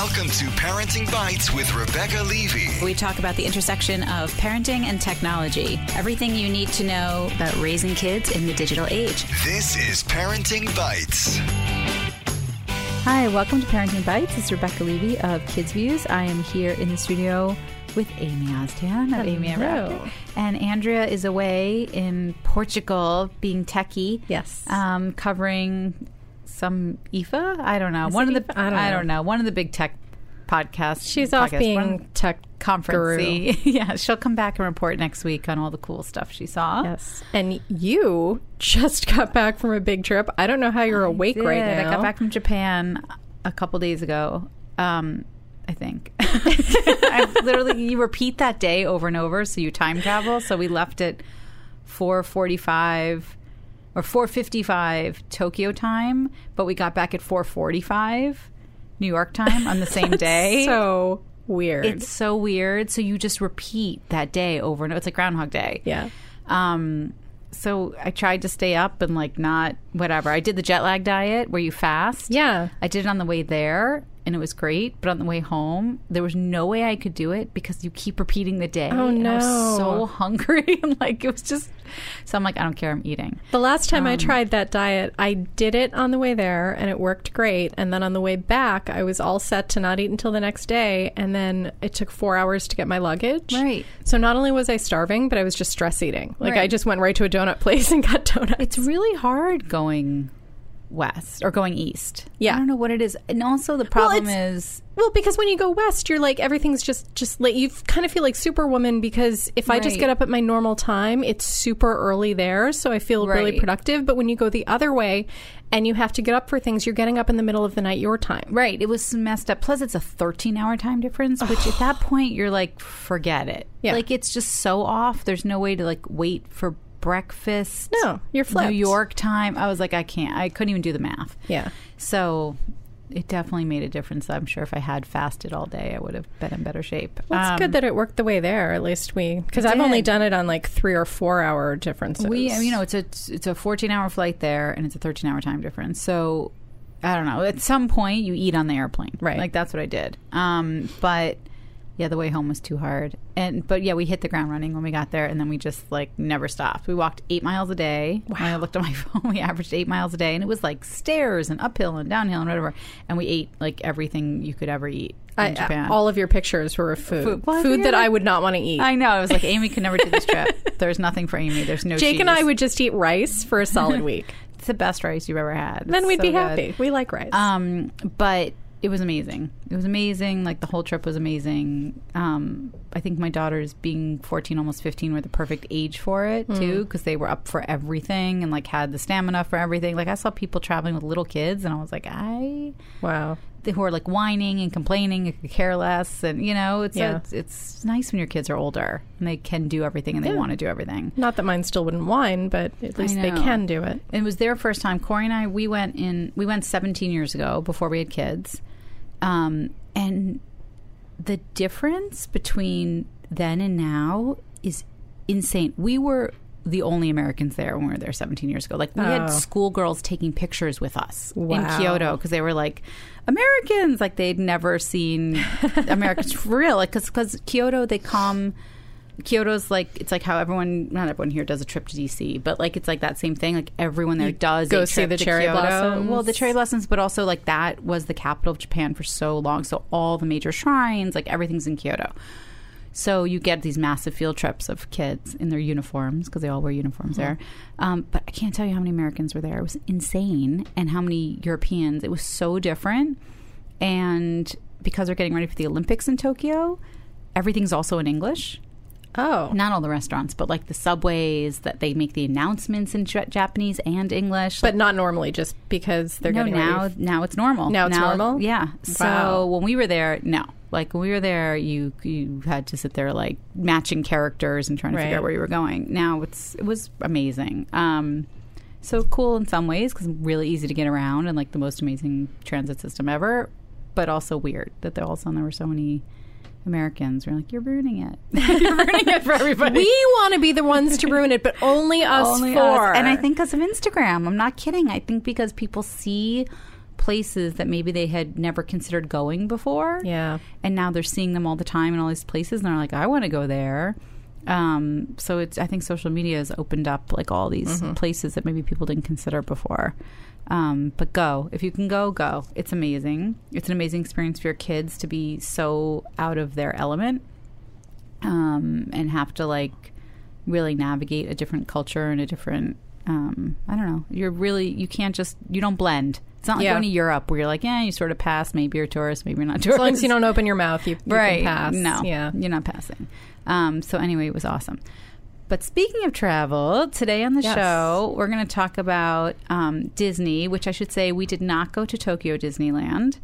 Welcome to Parenting Bites with Rebecca Levy. We talk about the intersection of parenting and technology. Everything you need to know about raising kids in the digital age. This is Parenting Bites. Hi, welcome to Parenting Bites. It's Rebecca Levy of KidzVuz. I am here in the studio with Amy Oztan of Amy and Hello. And Andrea is away in Portugal being techie. Yes. Um, covering some IFA? I don't know. Is one of the IFA? I don't know. One of the big tech podcasts. She's off being One tech conference. yeah, she'll come back and report next week on all the cool stuff she saw. Yes. And you just got back from a big trip. I don't know how you're awake did. right now. I got back from Japan a couple days ago. Um, I think. I literally you repeat that day over and over, so you time travel. So we left at four forty five or four fifty five Tokyo time, but we got back at four forty five New York time on the same day. So weird. it's so weird. So you just repeat that day over and over. It's like Groundhog Day. yeah. Um, so I tried to stay up and like not whatever. I did the jet lag diet where you fast. Yeah. I did it on the way there and it was great, but on the way home, there was no way I could do it because you keep repeating the day. Oh, and I was no. so hungry and like it was just so I'm like, I don't care, I'm eating. The last time Um, I tried that diet, I did it on the way there and it worked great. And then on the way back, I was all set to not eat until the next day. And then it took four hours to get my luggage. Right. So not only was I starving, but I was just stress eating. Like I just went right to a donut place and got donuts. It's really hard going west or going east. Yeah. I don't know what it is. And also the problem it's- is Well, because when you go west, you're like everything's just just like you kind of feel like Superwoman. Because if I just get up at my normal time, it's super early there, so I feel really productive. But when you go the other way, and you have to get up for things, you're getting up in the middle of the night your time. Right. It was messed up. Plus, it's a 13 hour time difference, which at that point, you're like, forget it. Yeah. Like, it's just so off. There's no way to, like, wait for breakfast. No, you're flipped. New York time. I was like, I can't. I couldn't even do the math. Yeah. So it definitely made a difference. I'm sure if I had fasted all day, I would have been in better shape. Well, it's Um, good that it worked the way there. At least we, because I've only done it on like three or four hour differences. We, you know, it's a it's a 14 hour flight there, and it's a 13 hour time difference. So I don't know. At some point, you eat on the airplane, Right. Like that's what I did. Um, but yeah, the way home was too hard. And but yeah, we hit the ground running when we got there, and then we just like never stopped. We walked eight miles a day. When I looked at my phone, we averaged eight miles a day, and it was like stairs and uphill and downhill and whatever. And we ate like everything you could ever eat in I, Japan. all of your pictures were of food, Food. Well, food that I- I would not want to eat. I know. I was like, Amy could never do this trip. There's nothing for Amy. There's no. Jake and I would just eat rice for a solid week. It's the best rice you've ever had. then It's we'd so be good. happy. We like rice. Um, but it was amazing. It was amazing. Like the whole trip was amazing. Um, I think my daughters, being 14, almost 15, were the perfect age for it Hmm. too, because they were up for everything and like had the stamina for everything. Like I saw people traveling with little kids, and I was like, I wow. who are like whining and complaining and could care less, and you know, it's Yeah. it's, it's nice when your kids are older and they can do everything and they want to do everything. Not that mine still wouldn't whine, but at least they can do it. it was their first time. Corey and I, we went in. We went 17 years ago before we had kids, um, and the difference between then and now is insane. We were the only Americans there when we were there 17 years ago. Like we Oh. had schoolgirls taking pictures with us in Kyoto because they were like Americans. Like they'd never seen Americans for real. Like because Kyoto, they come. Kyoto's like it's like how everyone not everyone here does a trip to DC, but like it's like that same thing. Like everyone there does go a see the to cherry Kyoto. blossoms. Well, the cherry blossoms, but also like that was the capital of Japan for so long. So all the major shrines, like everything's in Kyoto. So you get these massive field trips of kids in their uniforms because they all wear uniforms there. Um, but I can't tell you how many Americans were there. It was insane, and how many Europeans. It was so different. And because they're getting ready for the Olympics in Tokyo, everything's also in English Oh. not all the restaurants, but like the subways that they make the announcements in Ja- Japanese and English. But not normally, just because they're no, now now it's normal. Now it's normal? Yeah. So Wow. when we were there, no. Like when we were there, you you had to sit there like matching characters and trying to figure out where you were going. Now it's it was amazing. Um, so cool in some ways because really easy to get around and like the most amazing transit system ever, but also weird that there all of a sudden there were so many Americans. We're like, you're ruining it. you're ruining it for everybody. We want to be the ones to ruin it, but only us Only four. us. And I think because of Instagram. I'm not kidding. I think because people see places that maybe they had never considered going before. Yeah. and now they're seeing them all the time in all these places, and they're like, I want to go there. Um, so it's I think social media has opened up like all these places that maybe people didn't consider before. Um, but go if you can go, go. It's amazing. It's an amazing experience for your kids to be so out of their element um, and have to like really navigate a different culture and a different. Um, I don't know. You're really you can't just you don't blend. It's not like Yeah. going to Europe where you're like, yeah, you sort of pass. Maybe you're a tourist, maybe you're not a tourist. As long as you don't open your mouth, you, you right? can pass. No, Yeah. you're not passing. Um, so anyway, it was awesome. But speaking of travel, today on the Yes. show we're going to talk about um, Disney, which I should say we did not go to Tokyo Disneyland.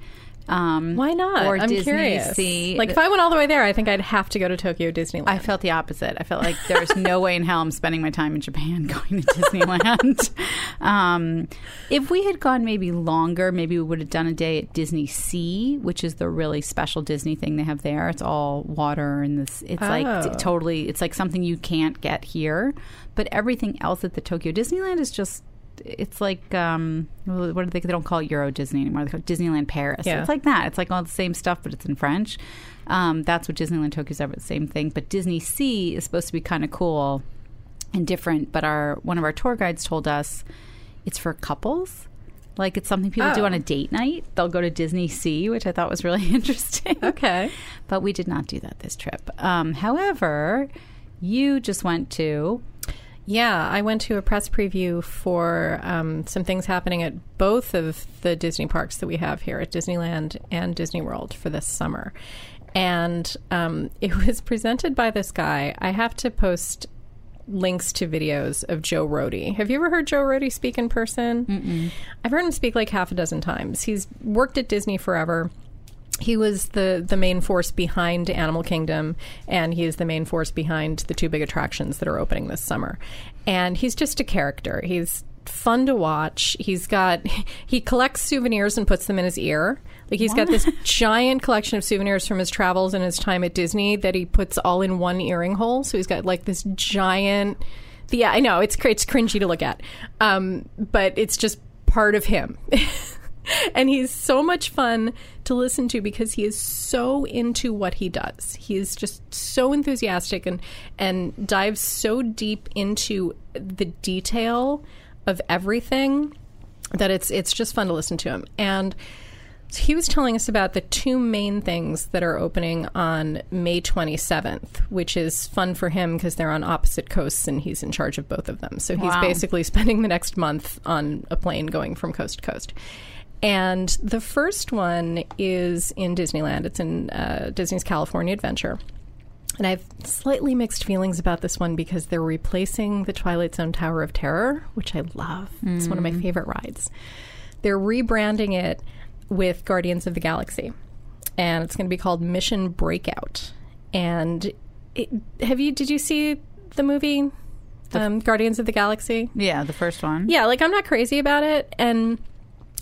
Um, Why not? Or I'm Disney curious. Sea. Like if I went all the way there, I think I'd have to go to Tokyo Disneyland. I felt the opposite. I felt like there's no way in hell I'm spending my time in Japan going to Disneyland. um, if we had gone maybe longer, maybe we would have done a day at Disney Sea, which is the really special Disney thing they have there. It's all water and this. It's like Oh. t- totally. It's like something you can't get here. But everything else at the Tokyo Disneyland is just. It's like um, what do they? They don't call it Euro Disney anymore. They call it Disneyland Paris. Yeah. It's like that. It's like all the same stuff, but it's in French. Um, that's what Disneyland Tokyo's ever the same thing. But Disney Sea is supposed to be kind of cool and different. But our one of our tour guides told us it's for couples. Like it's something people do Oh. on a date night. They'll go to Disney Sea, which I thought was really interesting. okay. But we did not do that this trip. Um, however, you just went to Yeah, I went to a press preview for um, some things happening at both of the Disney parks that we have here at Disneyland and Disney World for this summer. And um, it was presented by this guy. I have to post links to videos of Joe Rohde. Have you ever heard Joe Rohde speak in person? Mm-mm. I've heard him speak like half a dozen times. He's worked at Disney forever he was the the main force behind Animal Kingdom, and he is the main force behind the two big attractions that are opening this summer. And he's just a character. He's fun to watch. He's got he collects souvenirs and puts them in his ear. Like he's got this giant collection of souvenirs from his travels and his time at Disney that he puts all in one earring hole. So he's got like this giant. Yeah, I know it's it's cringy to look at, um, but it's just part of him. and he's so much fun to listen to because he is so into what he does. He is just so enthusiastic and and dives so deep into the detail of everything that it's it's just fun to listen to him. And so he was telling us about the two main things that are opening on May 27th, which is fun for him because they're on opposite coasts and he's in charge of both of them. So he's Wow. basically spending the next month on a plane going from coast to coast. And the first one is in Disneyland. It's in uh, Disney's California Adventure. And I have slightly mixed feelings about this one because they're replacing the Twilight Zone Tower of Terror, which I love. It's one of my favorite rides. They're rebranding it with Guardians of the Galaxy, and it's going to be called Mission Breakout. And it, have you? Did you see the movie um, Guardians of the Galaxy? yeah the first one. Yeah, like I'm not crazy about it, and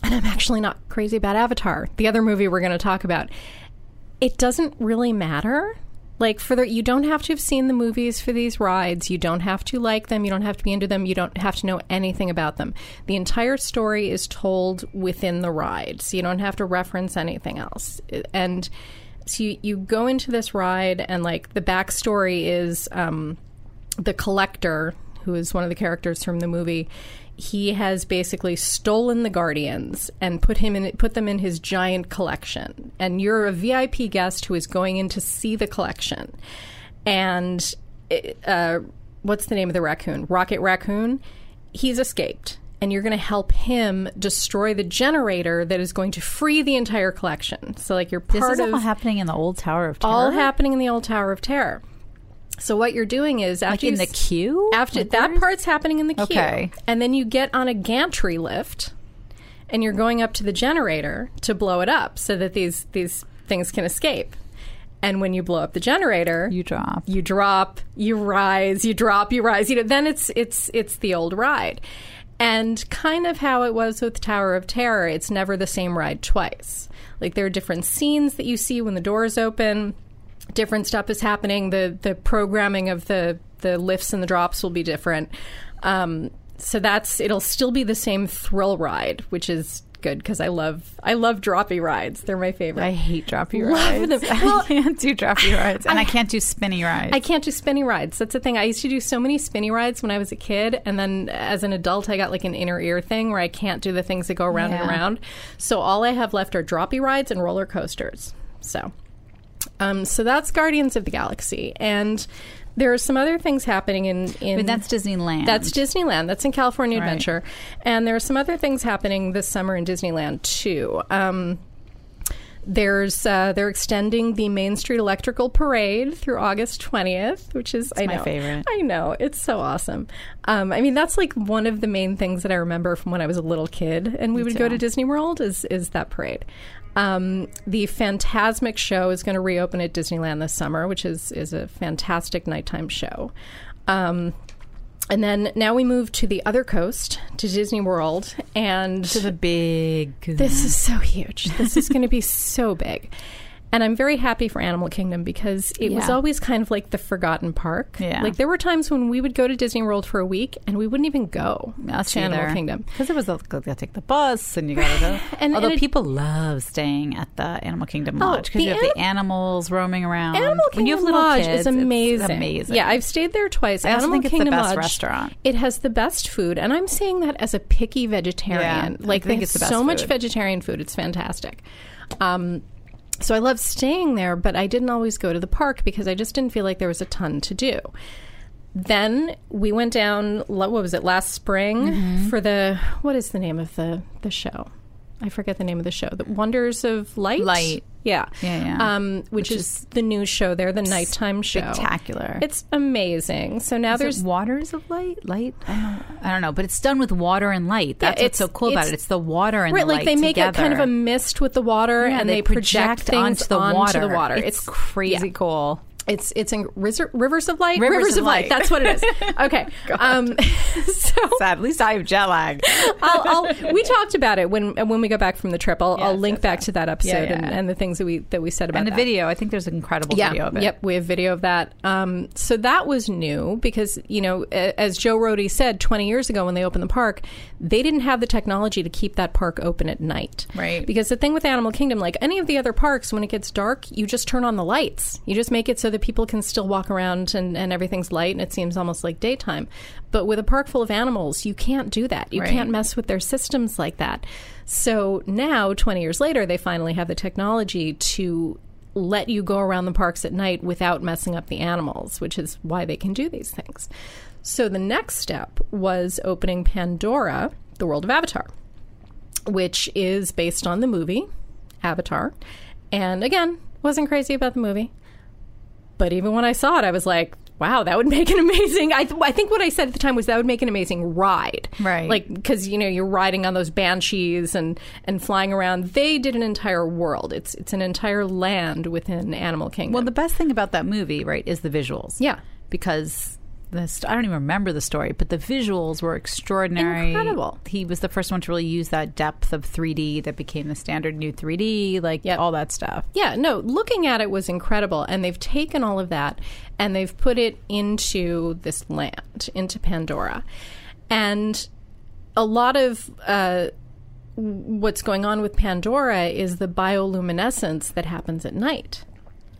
and I'm actually not crazy about Avatar, the other movie we're going to talk about. It doesn't really matter. Like for the, you don't have to have seen the movies for these rides. You don't have to like them. You don't have to be into them. You don't have to know anything about them. The entire story is told within the ride, so you don't have to reference anything else. And so you, you go into this ride, and like the backstory is. Um, the collector, who is one of the characters from the movie, he has basically stolen the guardians and put him in put them in his giant collection. And you're a VIP guest who is going in to see the collection. And uh, what's the name of the raccoon? Rocket Raccoon. He's escaped. And you're going to help him destroy the generator that is going to free the entire collection. So, like, you're This part is of all happening in the old Tower of Terror. all happening in the old Tower of Terror. So what you're doing is after like in you the queue. after Like, that part's happening in the queue, Okay. and then you get on a gantry lift, and you're going up to the generator to blow it up so that these these things can escape. And when you blow up the generator, you drop. you drop, you rise, you drop, you rise. You know, then it's it's it's the old ride. And kind of how it was with Tower of Terror, it's never the same ride twice. Like there are different scenes that you see when the doors open, different stuff is happening. The the programming of the the lifts and the drops will be different. Um, so that's it'll still be the same thrill ride, which is good because I love I love droppy rides. They're my favorite. I hate droppy Love rides. them. I can't do droppy rides, and I, can't do spinny rides. I can't do spinny rides. That's the thing. I used to do so many spinny rides when I was a kid, and then as an adult, I got like an inner ear thing where I can't do the things that go around and around. So all I have left are droppy rides and roller coasters. So, um, so that's Guardians of the Galaxy, and there are some other things happening in in. but that's Disneyland. That's Disneyland. That's in California Right. Adventure, and there are some other things happening this summer in Disneyland too. Um, there's uh, they're extending the Main Street Electrical Parade through August 20th, which is I my know favorite. I know it's so awesome. Um, I mean, that's like one of the main things that I remember from when I was a little kid, and we would go to Disney World. Is is that parade? Um, the Fantasmic show is going to reopen at Disneyland this summer, which is is a fantastic nighttime show. Um, and then now we move to the other coast to Disney World, and to the big. this is so huge. This is going to be so big. And I'm very happy for Animal Kingdom because it was always kind of like the forgotten park. Yeah. Like there were times when we would go to Disney World for a week and we wouldn't even go Us to Animal. Kingdom. because it was a, gotta take the bus and you gotta go. And- Although and it- people love staying at the Animal Kingdom Oh, Lodge because the you have anim- the animals roaming around. Animal Kingdom when you have little Lodge kids, is it's amazing. amazing. Yeah, I've stayed there twice. I also Animal think it's the Kingdom best Lodge, restaurant. It has the best food, and I'm saying that as a picky vegetarian. Yeah, I like think it's have the best so much vegetarian food. It's fantastic. Um, so I loved staying there, but I didn't always go to the park because I just didn't feel like there was a ton to do. Then we went down. What was it last spring Mm-hmm. for the what is the name of the the show? I forget the name of the show. The Wonders of Light. Light. Yeah. Yeah, yeah. Um, which, Which is, is the new show there, the nighttime show. spectacular. It's amazing. So now Is there's waters of light, light. I don't, I don't know, but it's done with water and light. That's it's- what's so cool about it. It's the water and right, the like they make together. it kind of a mist with the water, Yeah, and they, project, things onto the onto water. the water. It's, crazy yeah. cool. It's it's in rivers of light. Rivers of Light. That's what it is. Okay. um, so Sad. At least I have jet lag. I'll, I'll, we talked about it when when we go back from the trip. I'll, I'll link yes, back yes. to that episode Yeah, yeah, and, and the things that we that we said about and the that. video, I think there's an incredible yeah, video of it. Yep, we have video of that. Um, so that was new because you know, as Joe Rohde said 20 years ago when they opened the park, they didn't have the technology to keep that park open at night. Right. Because the thing with Animal Kingdom, like any of the other parks, when it gets dark, you just turn on the lights. You just make it so that people can still walk around and, and everything's light and it seems almost like daytime. But with a park full of animals, you can't do that. You Right. can't mess with their systems like that. So now, 20 years later, they finally have the technology to let you go around the parks at night without messing up the animals, which is why they can do these things. So the next step was opening Pandora, the world of Avatar, which is based on the movie Avatar. And again, wasn't crazy about the movie. But even when I saw it, I was like, wow, that would make an amazing. I, th- I think what I said at the time was that would make an amazing ride. Right. Like, because, you know, you're riding on those banshees and, and flying around. They did an entire world. It's, it's an entire land within Animal Kingdom. Well, the best thing about that movie, right, is the visuals. Yeah. Because the st- I don't even remember the story, but the visuals were extraordinary. Incredible. He was the first one to really use that depth of 3D that became the standard new 3D, like Yep. all that stuff. Yeah, no, looking at it was incredible. And they've taken all of that and they've put it into this land, into Pandora. And a lot of uh, what's going on with Pandora is the bioluminescence that happens at night.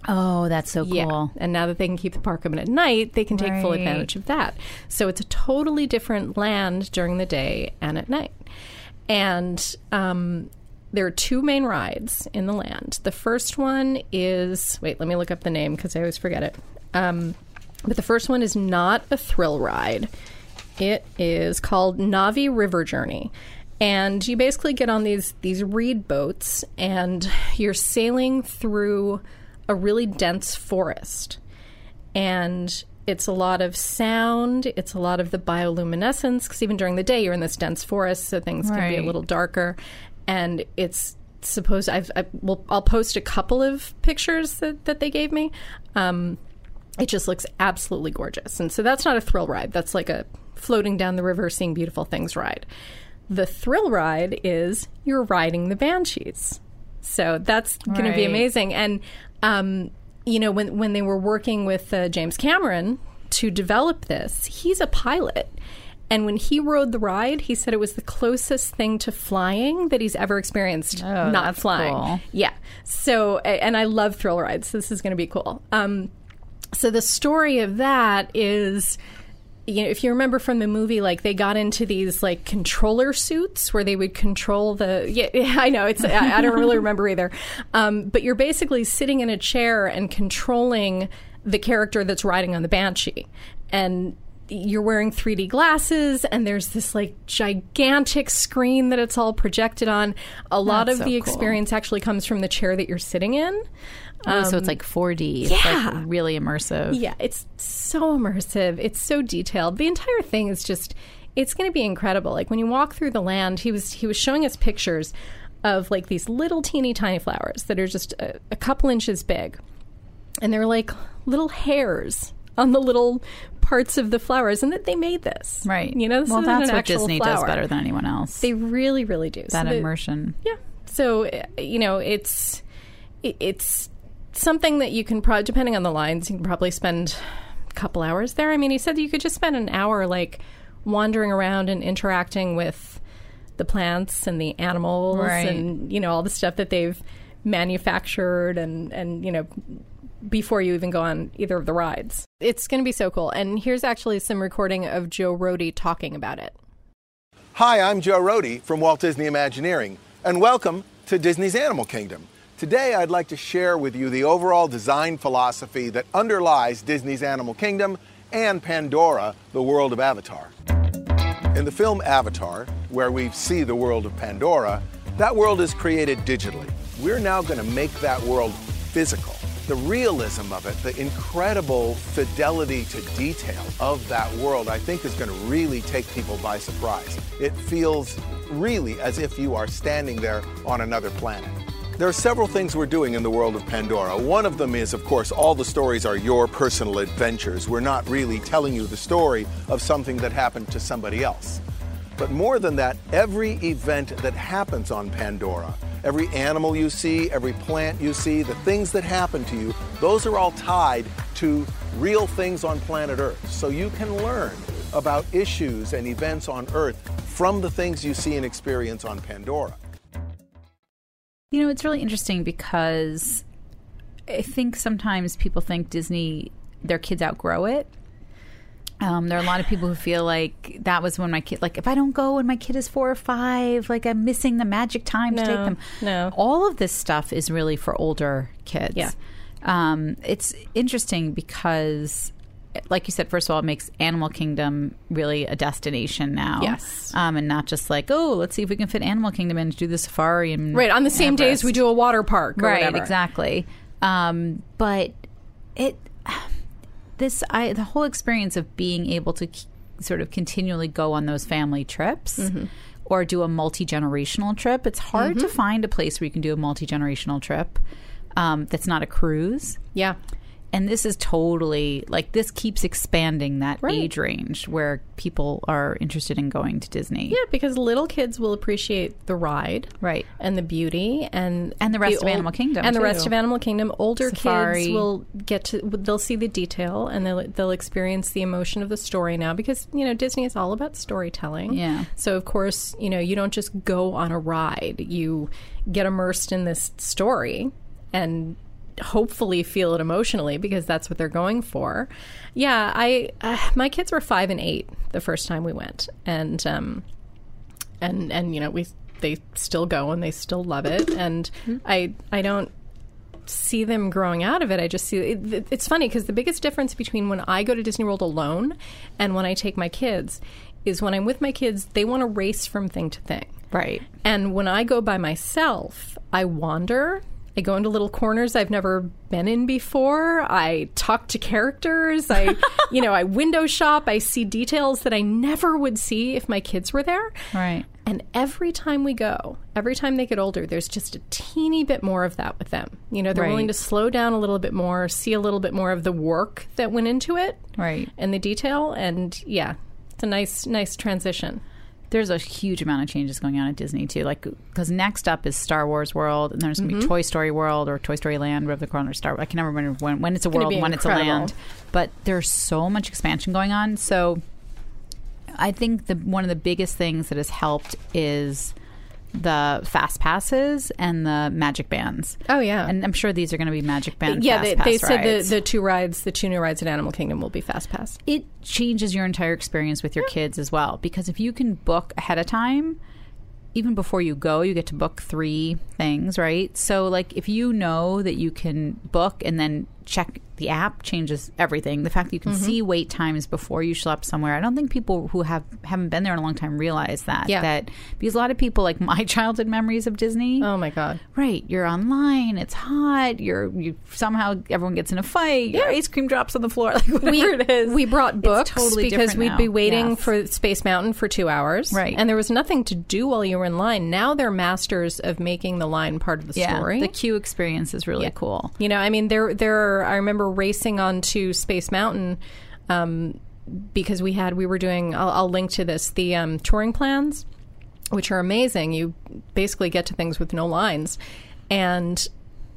Oh, that's so cool. Yeah. And now that they can keep the park open at night, they can take full advantage of that. So it's a totally different land during the day and at night. And um, there are two main rides in the land. The first one is wait, let me look up the name because I always forget it. Um, but the first one is not a thrill ride. It is called Na'vi River Journey. And you basically get on these these reed boats and you're sailing through a really dense forest. And it's a lot of sound, it's a lot of the bioluminescence because even during the day you're in this dense forest so things can be a little darker and it's supposed I've I, will I'll post a couple of pictures that, that they gave me. Um, it just looks absolutely gorgeous. And so that's not a thrill ride. That's like a floating down the river, seeing beautiful things ride. The thrill ride is you're riding the banshees. So that's going to be amazing. And, um, you know, when, when they were working with uh, James Cameron to develop this, he's a pilot. And when he rode the ride, he said it was the closest thing to flying that he's ever experienced. Oh, not flying. cool. Yeah. So, and I love thrill rides. So this is going to be cool. Um, so the story of that is you know if you remember from the movie like they got into these like controller suits where they would control the yeah, yeah i know it's I, I don't really remember either um, but you're basically sitting in a chair and controlling the character that's riding on the banshee and you're wearing 3D glasses, and there's this like gigantic screen that it's all projected on. A lot That's of so the cool. experience actually comes from the chair that you're sitting in. Oh, so it's like 4D. It's yeah. like really immersive. Yeah, it's so immersive. It's so detailed. The entire thing is just it's going to be incredible. Like when you walk through the land, he was he was showing us pictures of like these little teeny tiny flowers that are just a, a couple inches big. And they're like little hairs on the little parts of the flowers and that they made this. Right. You know, this well, that's what Disney flower. does better than anyone else. They really really do. that So the- immersion. yeah. So uh, you know, it's it's something that you can probably, depending on the lines, you can probably spend a couple hours there. I mean, he said that you could just spend an hour like wandering around and interacting with the plants and the animals Right. and you know all the stuff that they've manufactured and and you know before you even go on either of the rides. It's going to be so cool. And here's actually some recording of Joe Rohde talking about it. Hi, I'm Joe Rohde from Walt Disney Imagineering, and welcome to Disney's Animal Kingdom. Today, I'd like to share with you the overall design philosophy that underlies Disney's Animal Kingdom and Pandora, the world of Avatar. In the film Avatar, where we see the world of Pandora, that world is created digitally. We're now going to make that world physical. The realism of it, the incredible fidelity to detail of that world, I think is going to really take people by surprise. It feels really as if you are standing there on another planet. There are several things we're doing in the world of Pandora. One of them is, of course, all the stories are your personal adventures. We're not really telling you the story of something that happened to somebody else. But more than that, every event that happens on Pandora, every animal you see, every plant you see, the things that happen to you, those are all tied to real things on planet Earth. So you can learn about issues and events on Earth from the things you see and experience on Pandora. You know, it's really interesting because I think sometimes people think Disney, their kids outgrow it. Um, there are a lot of people who feel like that was when my kid, like, if I don't go when my kid is four or five, like I'm missing the magic time to take them. no. All of this stuff is really for older kids. Yeah. Um, it's interesting because, like you said, first of all, it makes Animal Kingdom really a destination now. Yes. Um, and not just like, oh, let's see if we can fit Animal Kingdom in to do the safari and Right, on the same days we do a water park or right whatever. exactly um, but it this i the whole experience of being able to k- sort of continually go on those family trips Mm-hmm. or do a multi-generational trip it's hard to find a place where you can do a multi-generational trip um, that's not a cruise Yeah. And this is totally like this keeps expanding that Right. age range where people are interested in going to disney Yeah, because little kids will appreciate the ride. right and the beauty and And the rest of Animal Kingdom, and the rest of Animal Kingdom. Older Safari. kids will get to they'll see the detail and they'll they'll experience the emotion of the story now because you know Disney is all about storytelling. Yeah. So of course you know you don't just go on a ride; you get immersed in this story and hopefully feel it emotionally because that's what they're going for. Yeah, I uh, my kids were five and eight the first time we went, and um, and and you know we they still go and they still love it. And i i don't see them growing out of it. I just see it, it's funny because the biggest difference between when i go to disney world alone and when i take my kids is when i'm with my kids they want to race from thing to thing. Right. And when I go by myself, I wander. I go into little corners I've never been in before. I talk to characters. I, you know, I window shop. I see details that I never would see if my kids were there. right And every time we go, every time they get older, there's just a teeny bit more of that with them. You know, they're willing to slow down a little bit more, see a little bit more of the work that went into it right and the detail. And yeah, it's a nice, nice transition. There's a huge amount of changes going on at Disney too. Like, because next up is Star Wars World, and there's going Mm-hmm. to be Toy Story World or Toy Story Land, whatever the corner Star. I can never remember when, when it's a gonna world, when it's a land. But there's so much expansion going on. So I think the one of the biggest things that has helped is the fast passes and the magic bands. Oh, yeah. and I'm sure these are going to be magic band. yeah, they, they said the, the two rides, the two new rides at Animal Kingdom will be Fast Pass. it changes your entire experience with your kids as well because if you can book ahead of time even before you go you get to book three things right so like if you know that you can book and then check the app changes everything the fact that you can Mm-hmm. see wait times before you show up somewhere i don't think people who have haven't been there in a long time realize that Yeah. that because a lot of people like my childhood memories of disney Oh my God. Right, you're online. It's hot. You're you somehow everyone gets in a fight. Your ice cream drops on the floor. Like whatever we, it is. we brought books totally because we'd now. be waiting Yes. for Space Mountain for two hours. Right. And there was nothing to do while you were in line. Now they're masters of making the line part of the yeah. story. The queue experience is really cool. You know, I mean, there, there. Are, I remember racing onto Space Mountain um, because we had, we were doing. I'll, I'll link to this. The um, touring plans, which are amazing. You basically get to things with no lines, and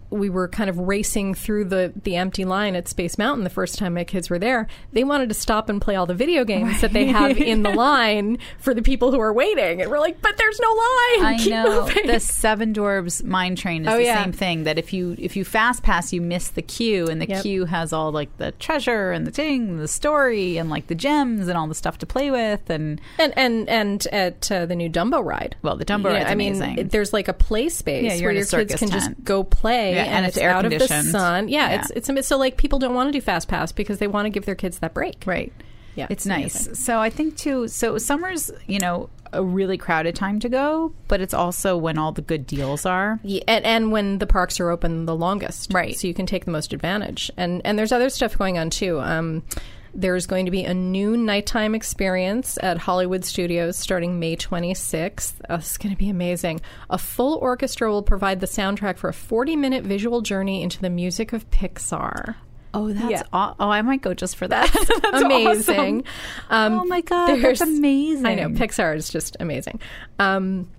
we were kind of racing through the the empty line at Space Mountain the first time my kids were there. They wanted to stop and play all the video games that they have in the line for the people who are waiting, and we're like, "But there's no line." I Keep know moving." the Seven Dwarves Mine Train is Oh, the yeah. same thing. That if you if you fast pass, you miss the queue, and the Yep. queue has all like the treasure and the thing, and the story, and like the gems and all the stuff to play with, and And and and at uh, the new Dumbo ride. Well, the Dumbo know, ride's I mean, amazing. it- there's like a play space Yeah, where your kids can just go play, Yeah, and, and it's, it's air out of the sun. Yeah, Yeah. it's it's so like people don't want to do fast pass because they want to give their kids that break. right. Yeah, it's nice. So I think too. So summer's you know a really crowded time to go, but it's also when all the good deals are. Yeah, and, and when the parks are open the longest, Right. So you can take the most advantage. And and there's other stuff going on too. Um, there's going to be a new nighttime experience at Hollywood Studios starting May 26th. Oh, it's going to be amazing. A full orchestra will provide the soundtrack for a 40 minute visual journey into the music of Pixar. Oh, that's Yeah. aw- oh, I might go just for that. That's amazing. awesome. Um, oh my god, that's amazing. I know Pixar is just amazing. Um,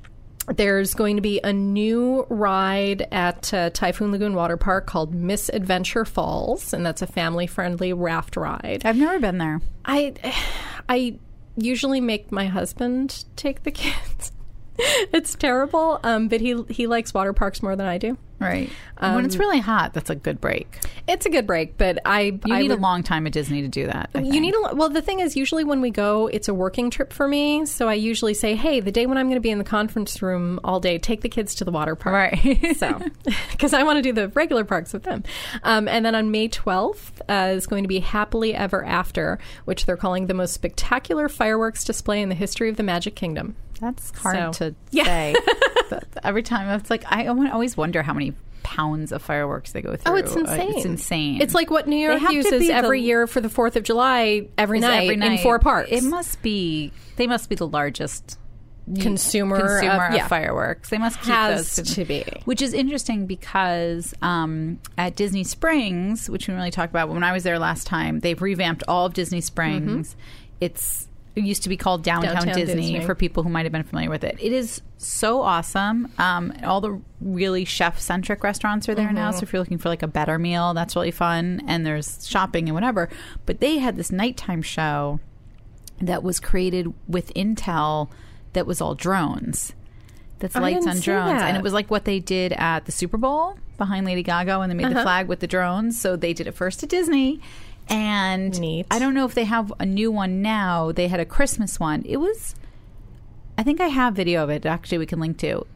there's going to be a new ride at uh, Typhoon Lagoon Water Park called Misadventure Falls, and that's a family-friendly raft ride. I've never been there. I, I usually make my husband take the kids. it's terrible, um, but he he likes water parks more than I do. Right. when it's really hot, that's a good break. It's a good break, but I You I need would- a long time at Disney to do that. I You think. need a well. The thing is, usually when we go, it's a working trip for me. So I usually say, "Hey, the day when I'm going to be in the conference room all day, take the kids to the water park." Right. so, because I want to do the regular parks with them. Um, and then on May 12th uh, is going to be Happily Ever After, which they're calling the most spectacular fireworks display in the history of the Magic Kingdom. That's hard So- to Yeah. say. Every time it's like I always wonder how many pounds of fireworks they go through. Oh, it's Uh, insane! It's insane. It's like what New York uses be the- every year for the Fourth of July every night, every in four parks. It must be. They must be the largest consumer, consumer of, of, yeah. fireworks. They must keep Has those to be. which is interesting because um, at Disney Springs, which we really talked about when I was there last time, they've revamped all of Disney Springs. It's it used to be called Downtown, Downtown Disney, Disney. for people who might have been familiar with it. It is so awesome. Um, all the really chef centric restaurants are there now. So if you're looking for like a better meal, that's really fun. And there's shopping and whatever. But they had this nighttime show that was created with Intel that was all drones. That's I lights on drones. And it was like what they did at the Super Bowl behind Lady Gaga when they made Uh-huh. the flag with the drones. So they did it first at Disney. And Neat. I don't know if they have a new one now. They had a Christmas one. It was I think I have video of it actually we can link to.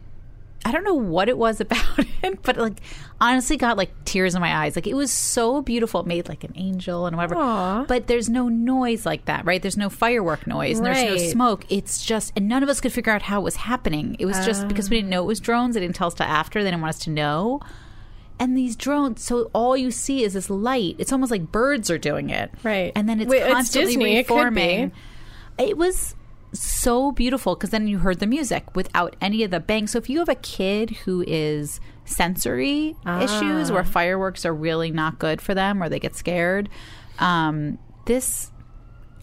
I don't know what it was about it, but like honestly got like tears in my eyes. Like it was so beautiful. It made like an angel and whatever. Aw. But there's no noise like that, right? There's no firework noise and there's no smoke. It's just and none of us could figure out how it was happening. It was just uh. because we didn't know it was drones. They didn't tell us till after. They didn't want us to know. And these drones, so all you see is this light. It's almost like birds are doing it, Right. And then it's Wait, it's constantly. It be. reforming. It was so beautiful because then you heard the music without any of the bang. So if you have a kid who is sensory issues Ah. where fireworks are really not good for them or they get scared, um, this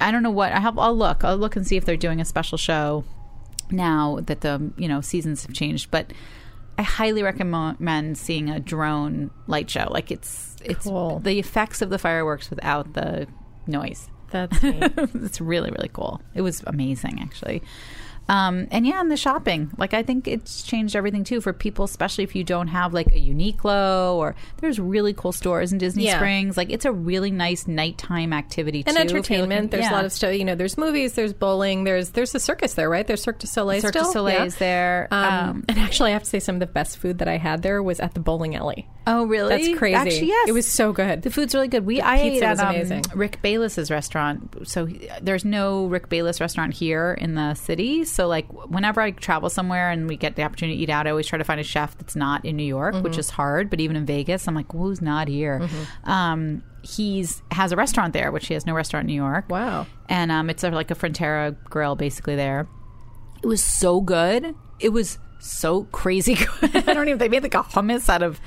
I don't know what I have. I'll look. I'll look and see if they're doing a special show now that the you know seasons have changed. But I highly recommend seeing a drone light show. Like it's it's Cool. the effects of the fireworks without the noise. That's it's really really cool. It was amazing actually. Um, and yeah, and the shopping, like I think it's changed everything too for people, especially if you don't have like a Uniqlo or there's really cool stores in Disney Yeah. Springs. Like it's a really nice nighttime activity and too. entertainment. there's yeah. a lot of stuff. You know, there's movies, there's bowling, there's there's a circus there, right? There's Cirque du Soleil Cirque still. du Soleil Yeah. is there. Um, Um, and actually, I have to say, some of the best food that I had there was at the bowling alley. Oh really? That's crazy. Actually, yes, it was so good. The food's really good. We I ate at um, amazing. Rick Bayless's restaurant. So he- there's no Rick Bayless restaurant here in the city. So like whenever I travel somewhere and we get the opportunity to eat out, I always try to find a chef that's not in New York, which Mm-hmm. is hard. But even in Vegas, I'm like, who's not here? Um, he's has a restaurant there, which he has no restaurant in New York. Wow. And um, it's a, like a Frontera grill basically there. It was so good. It was so crazy good. I don't even. They made like a hummus out of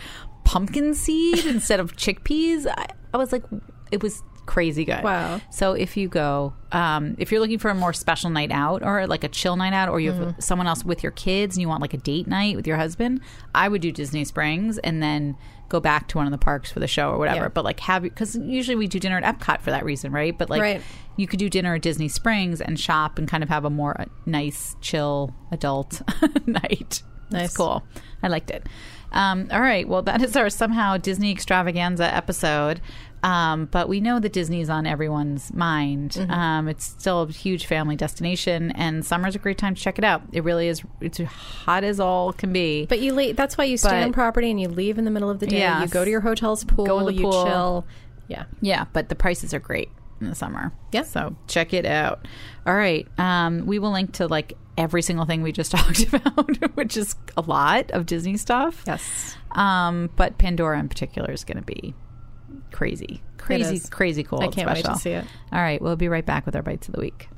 pumpkin seed instead of chickpeas. I, I was like, it was crazy good. Wow. So if you go, um, if you're looking for a more special night out or like a chill night out, or you have Mm-hmm. someone else with your kids and you want like a date night with your husband, I would do Disney Springs and then go back to one of the parks for the show or whatever. Yeah. But like have because usually we do dinner at Epcot for that reason, right? But like Right. you could do dinner at Disney Springs and shop and kind of have a more uh, nice, chill adult night. Nice. It's cool. I liked it. Um, all right. Well, that is our somehow Disney extravaganza episode. Um, but we know that Disney's on everyone's mind. Mm-hmm. Um, it's still a huge family destination, and summer's a great time to check it out. It really is. It's hot as all can be. But you leave, that's why you stay But- on property and you leave in the middle of the day. Yes. You go to your hotel's pool, Go in the you pool. chill. Yeah. Yeah, but the prices are great in the summer. Yeah. So check it out. All right. Um, we will link to like every single thing we just talked about, which is a lot of Disney stuff. Yes. Um, but Pandora in particular is going to be crazy, crazy, crazy cool. I can't wait to see it. All right. We'll be right back with our bites of the week.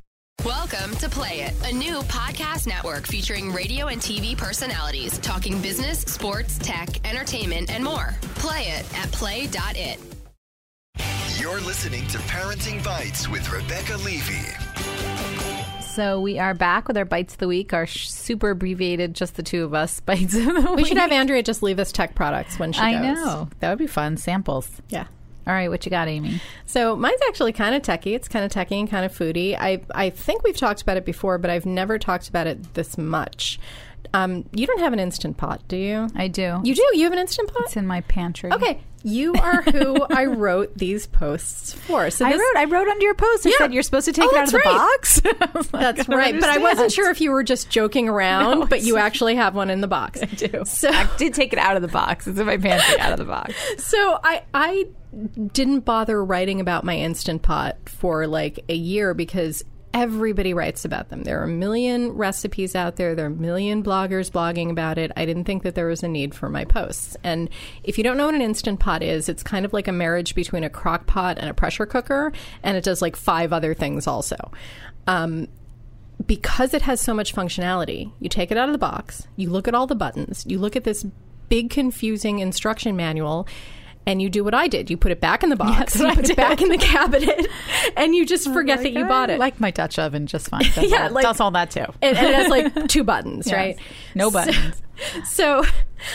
Welcome to Play It, a new podcast network featuring radio and TV personalities talking business, sports, tech, entertainment, and more. Play it at play.it. You're listening to Parenting Bites with Rebecca Levy. So we are back with our bites of the week, our sh- super abbreviated, just the two of us bites of the week. We should have Andrea just leave us tech products when she I goes. know that would be fun. Samples. Yeah. All right, what you got, Amy? So mine's actually kind of techy. It's kind of techy and kind of foodie. I I think we've talked about it before, but I've never talked about it this much. Um, you don't have an instant pot, do you? I do. You do. You have an instant pot. It's in my pantry. Okay, you are who I wrote these posts for. So I wrote. I wrote under your post. I Yeah. said you're supposed to take Oh, it out of the that's box. Like, That's right, but I wasn't sure if you were just joking around, No, but you actually have one in the box. I do. So, I did take it out of the box. It's in my pantry, out of the box. so I I didn't bother writing about my instant pot for like a year because everybody writes about them. There are a million recipes out there. There are a million bloggers blogging about it. I didn't think that there was a need for my posts. And if you don't know what an instant pot is, it's kind of like a marriage between a crock pot and a pressure cooker, and it does like five other things also. Um, because it has so much functionality, you take it out of the box, you look at all the buttons, you look at this big confusing instruction manual, and you do what I did. You put it back in the box, you put it back in the cabinet, and you just forget that you bought it. I like my Dutch oven just fine. Does Yeah, all, like- does all that too. and, and it has like two buttons, Yes. right? No So- buttons. So,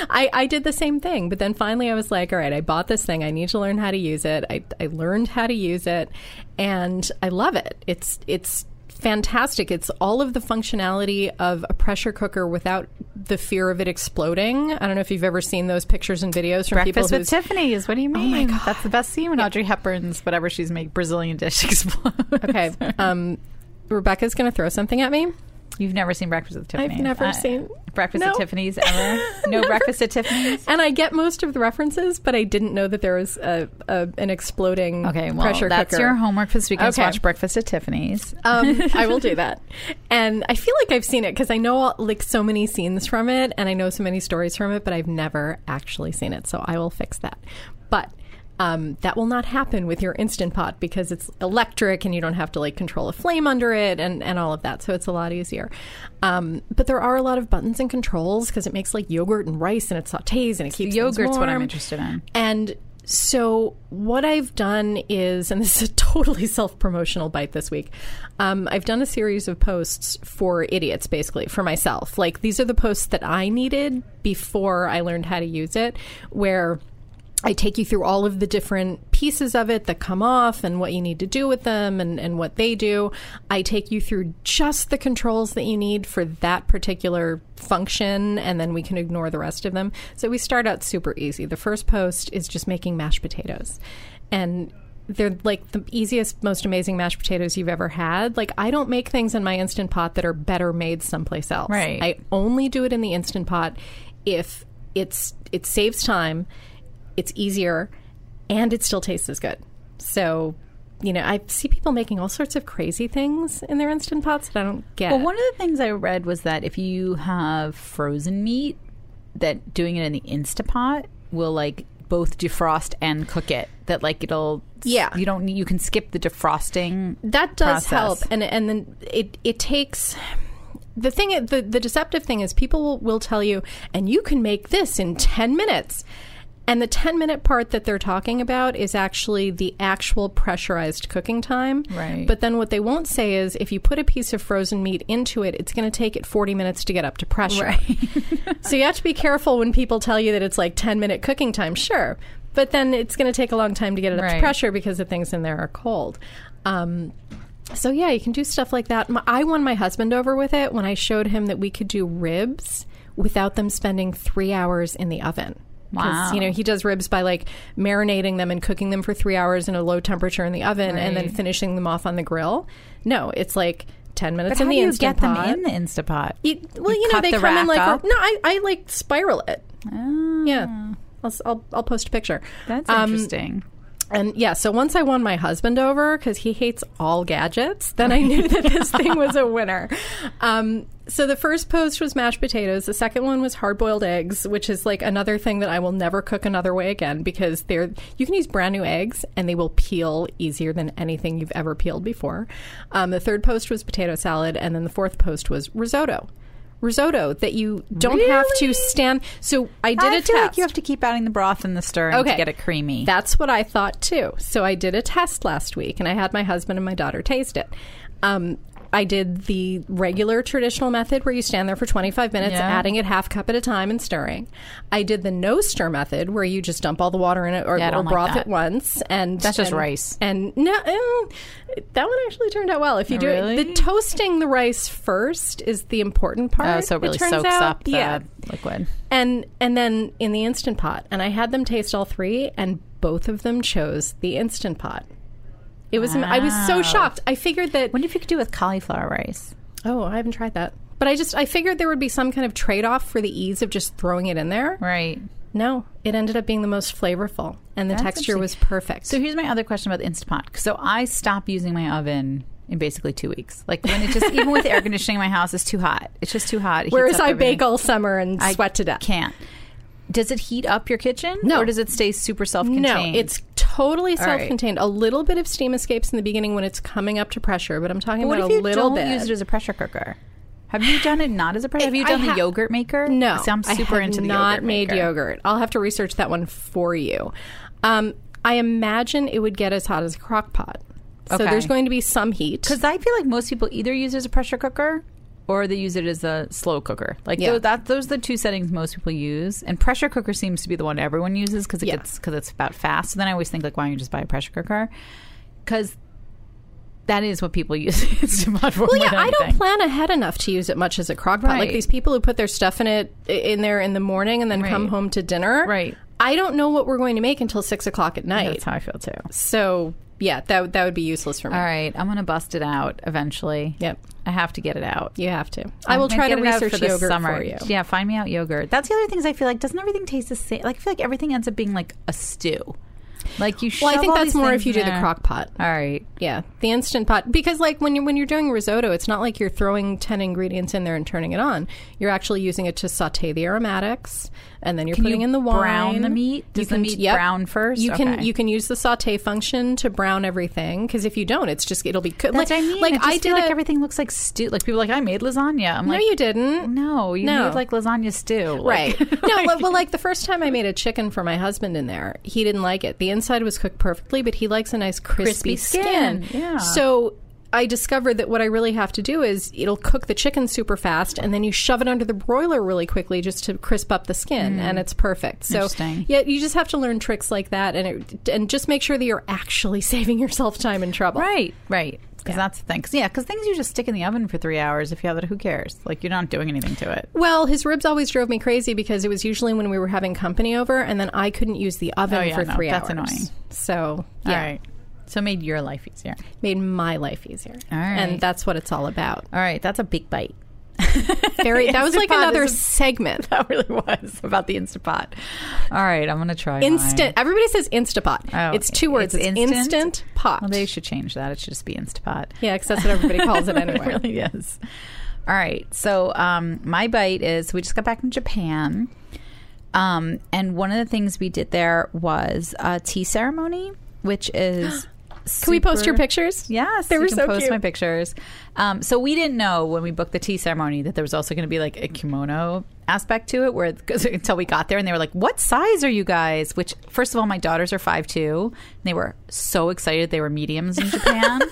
I, I did the same thing, but then finally I was like, all right, I bought this thing. I need to learn how to use it. I, I learned how to use it, and I love it. It's it's fantastic. It's all of the functionality of a pressure cooker without the fear of it exploding. I don't know if you've ever seen those pictures and videos from people Breakfast with Tiffany's. What do you my mean? God. That's the best scene when Audrey Hepburn's whatever she's make Brazilian dish explode. Okay, um, Rebecca's going to throw something at me. You've never seen Breakfast with Tiffany's. I've never Uh, seen- Breakfast No. at Tiffany's ever. No Breakfast at Tiffany's. And I get most of the references, but I didn't know that there was a, a an exploding Okay, well, pressure that's cooker. your homework for this weekend. Okay. Watch Breakfast at Tiffany's. um, I will do that. And I feel like I've seen it because I know like so many scenes from it and I know so many stories from it, but I've never actually seen it. So I will fix that. But um, that will not happen with your Instant Pot because it's electric and you don't have to like control a flame under it and, and all of that. So it's a lot easier. Um, but there are a lot of buttons and controls because it makes like yogurt and rice and it sautés and it keeps Yogurt's what I'm interested in. And so what I've done is, and this is a totally self-promotional bite this week. Um, I've done a series of posts for idiots, basically for myself. Like these are the posts that I needed before I learned how to use it, where I take you through all of the different pieces of it that come off and what you need to do with them and, and what they do. I take you through just the controls that you need for that particular function, and then we can ignore the rest of them. So we start out super easy. The first post is just making mashed potatoes. And they're like the easiest, most amazing mashed potatoes you've ever had. Like, I don't make things in my Instant Pot that are better made someplace else. Right. I only do it in the Instant Pot if it's it saves time it's easier, and it still tastes as good. So, you know, I see people making all sorts of crazy things in their instant pots that I don't get. Well, one of the things I read was that if you have frozen meat, that doing it in the Instapot will like both defrost and cook it. That like it'll Yeah. you don't you can skip the defrosting. that does process. help, and and then it it takes. The thing, the the deceptive thing is, people will, will tell you, and you can make this in ten minutes. And the 10 minute part that they're talking about is actually the actual pressurized cooking time. Right. But then what they won't say is if you put a piece of frozen meat into it, it's going to take it 40 minutes to get up to pressure. Right. so you have to be careful when people tell you that it's like 10 minute cooking time. Sure. But then it's going to take a long time to get it up Right. to pressure because the things in there are cold. Um, so yeah, you can do stuff like that. I won my husband over with it when I showed him that we could do ribs without them spending three hours in the oven. Wow. You know, he does ribs by like marinating them and cooking them for three hours in a low temperature in the oven and then finishing them off on the grill. No, it's like 10 minutes But in how the do you Instant get them in the Instapot? You, well, you, know, cut they the come in like up? no, I, I like spiral it. Ah, Yeah, I'll, s- I'll I'll post a picture. that's Um, interesting. And yeah, so once I won my husband over because he hates all gadgets, then I knew that this thing was a winner. Um, so the first post was mashed potatoes. The second one was hard boiled eggs, which is like another thing that I will never cook another way again because they're you can use brand new eggs and they will peel easier than anything you've ever peeled before. Um, the third post was potato salad, and then the fourth post was risotto. Risotto that you don't have to stand. So I did I a feel test. like you have to keep adding the broth in the stirring Okay. to get it creamy. That's what I thought too. So I did a test last week and I had my husband and my daughter taste it. Um, I did the regular traditional method where you stand there for 25 minutes, Yeah. adding it half cup at a time and stirring. I did the no stir method where you just dump all the water in it or, Yeah, or like broth at once. And That's just and- rice. And no, eh, that one actually turned out well. If you do Really? it, the toasting the rice first is the important part. oh, so it really turns soaks out. up the Yeah, liquid. and and then in the instant pot and i had them taste all three and both of them chose the instant pot it was i was so shocked i figured that Wonder if you could do it with cauliflower rice. oh i haven't tried that but i just i figured there would be some kind of trade-off for the ease of just throwing it in there Right. no it ended up being the most flavorful and the That's texture was perfect So here's my other question about the Instapot. So I stopped using my oven in basically two weeks. Like when it just even with air conditioning in my house, is too hot. It's just too hot. It whereas i everything. bake all summer and I sweat to death Can't. Does it heat up your kitchen? No. Or does it stay super self-contained? No, it's totally self-contained. A little bit of steam escapes in the beginning when it's coming up to pressure, but I'm talking But about a you little don't bit. use it as a pressure cooker? Have you done it not as a pressure? Have you done ha- the yogurt maker? No, See, I'm super I have into the not yogurt made yogurt. I'll have to research that one for you. Um, I imagine it would get as hot as a crock pot. So Okay. there's going to be some heat. Because I feel like most people either use it as a pressure cooker or they use it as a slow cooker. Like Yeah. tho- that, those are the two settings most people use. And pressure cooker seems to be the one everyone uses because it Yeah. gets because it's about fast. So then I always think like, why don't you just buy a pressure cooker? Because that is what people use for. well, yeah, I don't plan ahead enough to use it much as a crock pot. Like these people who put their stuff in it in there in the morning and then come home to dinner. Right. I don't know what we're going to make until six o'clock at night. That's how I feel too. So yeah, that that would be useless for me. All right, I'm gonna bust it out eventually. Yep. I have to get it out. You have to. I I'm will gonna try to get it out research this yogurt summer. for you. Yeah, find me out yogurt. That's the other things I feel like. Doesn't everything taste the same? Like I feel like everything ends up being like a stew. Like you. Should Well, I shove think all that's these more things if you do the there. crock pot. All right. Yeah, the instant pot because like when you when you're doing risotto, it's not like you're throwing 10 ingredients in there and turning it on. You're actually using it to saute the aromatics and then you're Can putting you in the wine. brown the meat? You Does the meat brown first? You can you can use the saute function to brown everything because if you don't, it's just it'll be cooked. That's like, I mean. Like I, just I feel did like a- everything looks like stew. Like people are like I made lasagna. I'm No, like you didn't. no, you No. made like lasagna stew. Right. Like- no, well, well, like the first time I made a chicken for my husband in there, he didn't like it. The inside was cooked perfectly, but he likes a nice crispy, Crispy skin, yeah. So I discovered that what I really have to do is it'll cook the chicken super fast, and then you shove it under the broiler really quickly just to crisp up the skin, and mm. it's perfect. So yeah, you just have to learn tricks like that, and it, and just make sure that you're actually saving yourself time and trouble. Right, right. Because that's the thing. Cause, yeah, because things you just stick in the oven for three hours. If you have it, who cares? Like you're not doing anything to it. Well, his ribs always drove me crazy because it was usually when we were having company over, and then I couldn't use the oven Oh, yeah, for no, three that's hours. That's annoying. So yeah, All right. So it made your life easier. made my life easier, All right. and that's what it's all about. All right, that's a big bite. Very. that was like another a- segment. That really was about the Instapot. All right, I'm gonna try mine. Instant. Everybody says Instapot. Oh, it's two words. it's It's, instant? instant pot. Well, they should change that. It should just be Instapot. yeah, because that's what everybody calls it it anyway. really is. All right. So um, my bite is we just got back from Japan. Um, and one of the things we did there was a tea ceremony, which is. Can we post your pictures? Yes, They were can so post cute. my pictures. Um, so we didn't know when we booked the tea ceremony that there was also going to be like a kimono aspect to it. Where until we got there and they were like, "What size are you guys?" Which first of all, my daughters are five two. And they were so excited. They were mediums in Japan.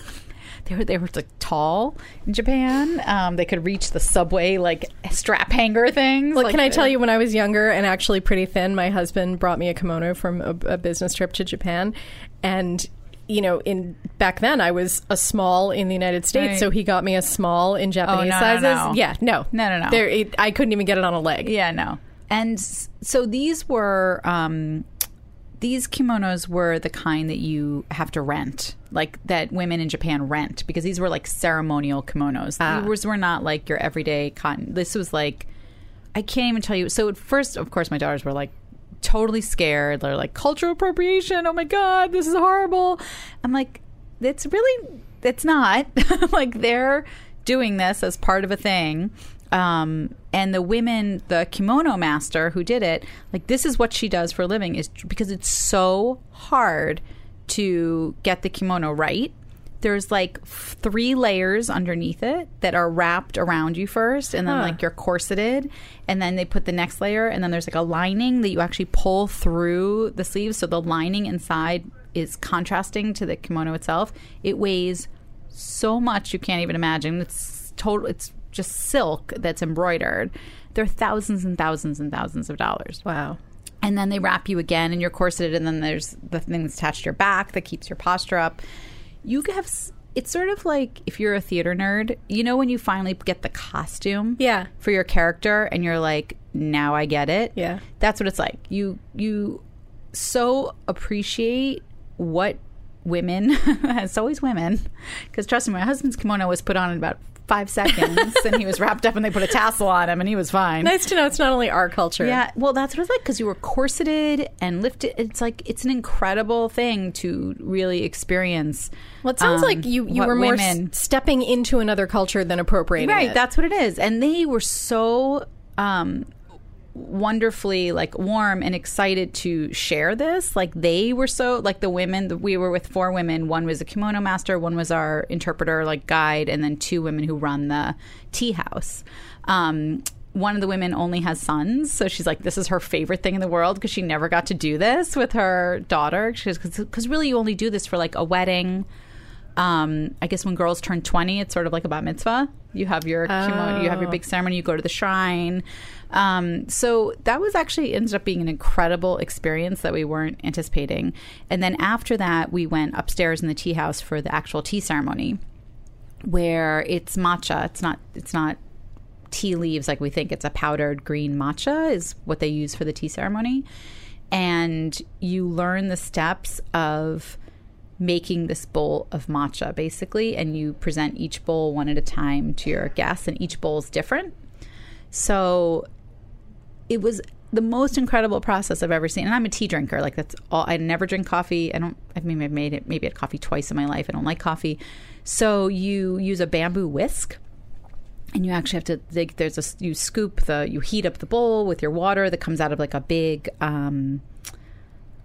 They were they were like tall in Japan. Um, they could reach the subway like strap hanger things. Look, Like, can I tell you, when I was younger and actually pretty thin, my husband brought me a kimono from a, a business trip to Japan, and you know, in back then I was a small in the United States, Right. so he got me a small in Japanese no, no, sizes. no. Yeah, no, No, no, no. There, it, I couldn't even get it on a leg. Yeah, no. And so these were um, these kimonos were the kind that you have to rent, like that women in Japan rent, because these were like ceremonial kimonos. Ah. These were not like your everyday cotton. This was like I can't even tell you. So at first, of course, my daughters were like totally scared. They're like cultural appropriation. Oh my god, this is horrible. I'm like, it's really, it's not. like they're doing this as part of a thing. Um, and the women, the kimono master who did it, like this is what she does for a living, is because it's so hard to get the kimono right there's like three layers underneath it that are wrapped around you first and then Huh. like you're corseted. And then they put the next layer and then there's like a lining that you actually pull through the sleeves. So the lining inside is contrasting to the kimono itself. It weighs so much you can't even imagine. It's total it's just silk that's embroidered. They're thousands and thousands and thousands of dollars. Wow. and then they wrap you again and you're corseted and then there's the thing that's attached to your back that keeps your posture up you have it's sort of like if you're a theater nerd you know when you finally get the costume Yeah. for your character and you're like now i get it Yeah. that's what it's like you you so appreciate what women it's always women because trust me my husband's kimono was put on in about five seconds and he was wrapped up and they put a tassel on him and he was fine Nice to know it's not only our culture. yeah, well, that's what it's like because you were corseted and lifted. It's like it's an incredible thing to really experience. Well, it sounds um, like you, you were more s- women. stepping into another culture than appropriating right. it. That's what it is, and they were so um, wonderfully like warm and excited to share this. Like they were so like the women. We were with four women. One was a kimono master. One was our interpreter, like guide, and then two women who run the tea house. Um, one of the women only has sons, so she's like, this is her favorite thing in the world because she never got to do this with her daughter. Because really, you only do this for like a wedding. Um, I guess when girls turn 20, it's sort of like a bat mitzvah. You have your kimono, you have your big ceremony, you go to the shrine. Um, so that was actually ended up being an incredible experience that we weren't anticipating. And then after that, we went upstairs in the tea house for the actual tea ceremony, where it's matcha. It's not. It's not tea leaves like we think. It's a powdered green matcha is what they use for the tea ceremony, and you learn the steps of making this bowl of matcha basically and you present each bowl one at a time to your guests and each bowl is different so it was the most incredible process I've ever seen. And I'm a tea drinker. Like that's all. I never drink coffee. I don't. I mean, I've made it. Maybe had coffee twice in my life. I don't like coffee. So you use a bamboo whisk, and you actually have to. Like, there's a you scoop the you heat up the bowl with your water that comes out of like a big. um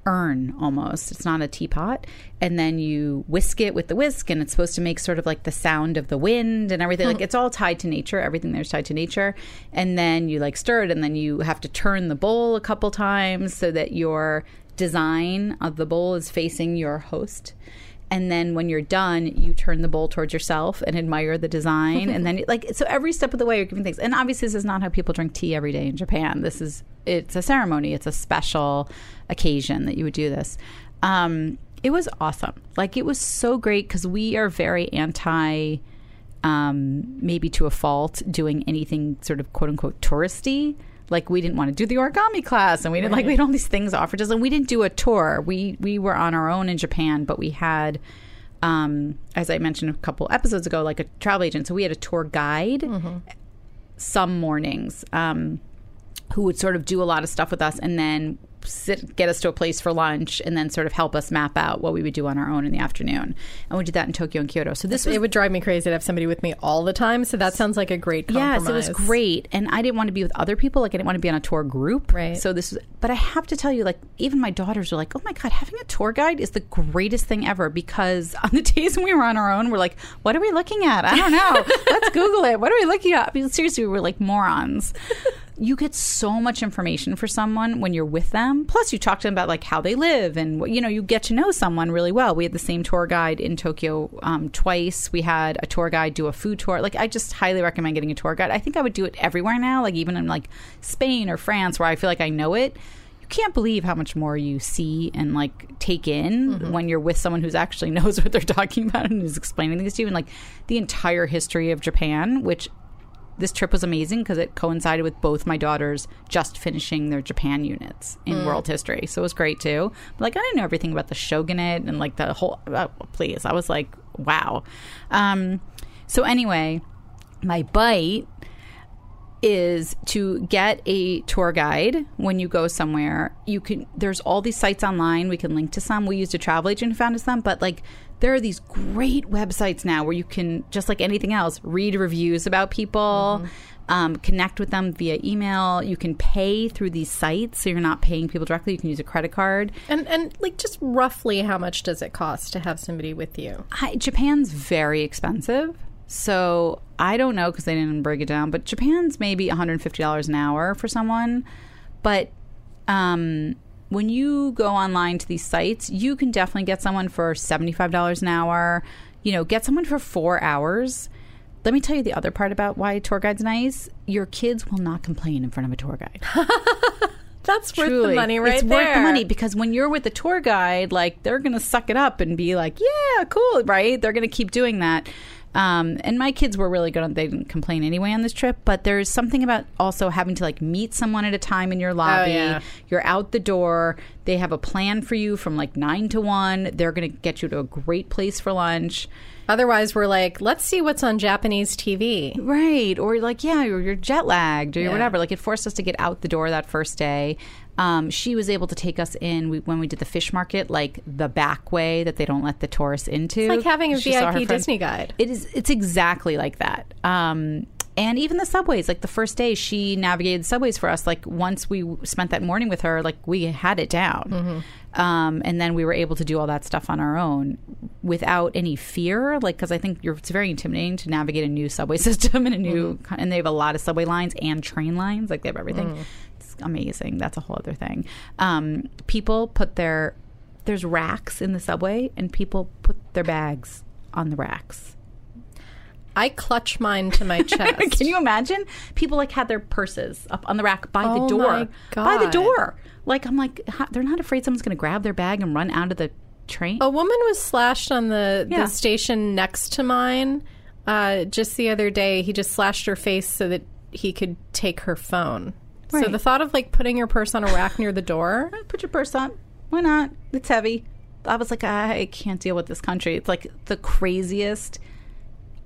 urn almost. It's not a teapot. And then you whisk it with the whisk, and it's supposed to make sort of like the sound of the wind and everything. Like hmm. it's all tied to nature. Everything there's tied to nature. And then you like stir it, and then you have to turn the bowl a couple times so that your design of the bowl is facing your host. And then when you're done, you turn the bowl towards yourself and admire the design, and then like so every step of the way you're giving things. And obviously, this is not how people drink tea every day in Japan. This is it's a ceremony. It's a special occasion that you would do this. Um, it was awesome. Like it was so great because we are very anti um, maybe to a fault, doing anything sort of quote unquote touristy. Like we didn't want to do the origami class, and we didn't like we had all these things offered to us, and we didn't do a tour. We we were on our own in Japan, but we had, um, as I mentioned a couple episodes ago, like a travel agent. So we had a tour guide some mornings um, who would sort of do a lot of stuff with us, and then sit, get us to a place for lunch, and then sort of help us map out what we would do on our own in the afternoon. And we did that in Tokyo and Kyoto. So this was It would drive me crazy to have somebody with me all the time. So that sounds like a great compromise. Yes, it was great, and I didn't want to be with other people. Like I didn't want to be on a tour group. Right. So this was, but I have to tell you, like even my daughters were like, "Oh my god, having a tour guide is the greatest thing ever." Because on the days when we were on our own, we're like, "What are we looking at? I don't know. Let's Google it. What are we looking at?" I mean, seriously, we were like morons. You get so much information for someone when you're with them. Plus, you talk to them about like how they live, and what- you know, you get to know someone really well. We had the same tour guide in Tokyo um, twice. We had a tour guide do a food tour. Like, I just highly recommend getting a tour guide. I think I would do it everywhere now, like even in like Spain or France, where I feel like I know it. You can't believe how much more you see and like take in when you're with someone who's actually knows what they're talking about and is explaining things to you. And like the entire history of Japan, which this trip was amazing because it coincided with both my daughters just finishing their Japan units in world history. So it was great too. But like I didn't know everything about the shogunate and like the whole. Oh, please, I was like, wow. Um, so anyway, my bite is to get a tour guide when you go somewhere. You can there's all these sites online. We can link to some. We used a travel agent who found us some, but like there are these great websites now where you can just like anything else read reviews about people. Um, connect with them via email. You can pay through these sites, so you're not paying people directly. You can use a credit card. And and like just roughly how much does it cost to have somebody with you? I, Japan's very expensive. So I don't know because they didn't break it down, but Japan's maybe $150 an hour for someone. But um, when you go online to these sites, you can definitely get someone for $75 an hour. You know, get someone for four hours. Let me tell you the other part about why tour guide's nice. Your kids will not complain in front of a tour guide. That's worth the money right it's there. worth the money because when you're with the tour guide, like they're gonna suck it up and be like, "Yeah, cool," right? They're gonna keep doing that. Um, and my kids were really good. on They didn't complain anyway on this trip. But there's something about also having to like meet someone at a time in your lobby. yeah. You're out the door. They have a plan for you from like nine to one. They're gonna get you to a great place for lunch. Otherwise, we're like, let's see what's on Japanese TV. Right. Or like, yeah, you're, you're jet lagged or Yeah. whatever. Like it forced us to get out the door that first day. Um, she was able to take us in we, when we did the fish market, like the back way that they don't let the tourists into. It's like having a She VIP Disney guide. It is. It's exactly like that. Um, and even the subways, like the first day, she navigated the subways for us. Like once we spent that morning with her, like we had it down. Mm-hmm. Um, and then we were able to do all that stuff on our own without any fear. Like, because I think you're, it's very intimidating to navigate a new subway system and a new, Mm-hmm. and they have a lot of subway lines and train lines. Like they have everything. Mm. Amazing. That's a whole other thing. Um, people put their there's racks in the subway, and people put their bags on the racks. I clutch mine to my chest. Can you imagine? People like had their purses up on the rack by Oh the door. By the door. Like I'm like they're not afraid someone's going to grab their bag and run out of the train. A woman was slashed on the, Yeah. the station next to mine uh, just the other day. He just slashed her face so that he could take her phone. So the thought of like putting your purse on a rack near the door. Put your purse on. Why not? It's heavy. I was like, I can't deal with this country. It's like the craziest.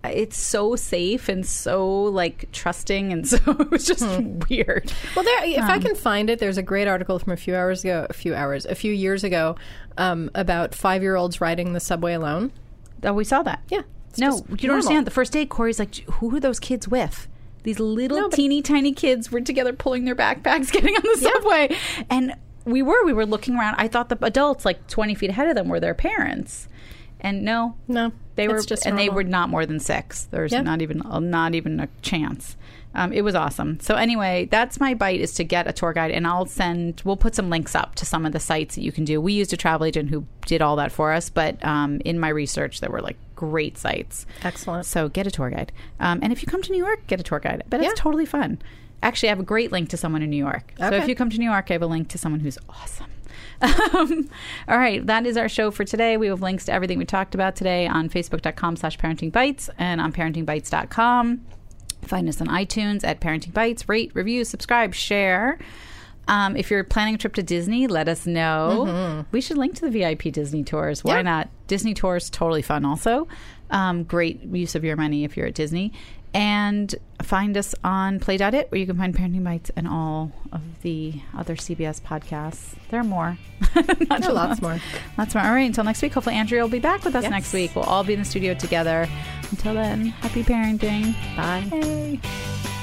It's so safe and so like trusting, and so it was just weird. Well, there. If I can find it, there's a great article from a few hours ago, a few hours, a few years ago, um, about five year olds riding the subway alone. Oh, we saw that. Yeah, No, you don't normal. understand. The first day, Corey's like, who are those kids with? These little No, but- teeny tiny kids were together pulling their backpacks, getting on the subway. And we were, we were looking around. I thought the adults, like 20 feet ahead of them, were their parents. And no, No, they were, just and they were not more than six. There's Yeah. not even, not even a chance. Um, it was awesome. So anyway, that's my bite is to get a tour guide, and I'll send. We'll put some links up to some of the sites that you can do. We used a travel agent who did all that for us. But um, in my research, there were like great sites. Excellent. So get a tour guide. Um, and if you come to New York, get a tour guide. But Yeah. it's totally fun. Actually, I have a great link to someone in New York. So if you come to New York, I have a link to someone who's awesome. Um, all right, that is our show for today. We have links to everything we talked about today on facebook.com slash parenting bites and on parentingbites.com. Find us on iTunes at Parenting Bites. Rate, review, subscribe, share. Um, if you're planning a trip to Disney, let us know. We should link to the VIP Disney tours. Why not? Disney tours, totally fun also. Um, great use of your money if you're at Disney. And find us on play.it where you can find Parenting Bites and all of the other CBS podcasts. There are more. Not There are lots more. Lots more. All right. Until next week, hopefully Andrea will be back with us Yes. next week. We'll all be in the studio together. Until then, happy parenting. Bye. Hey.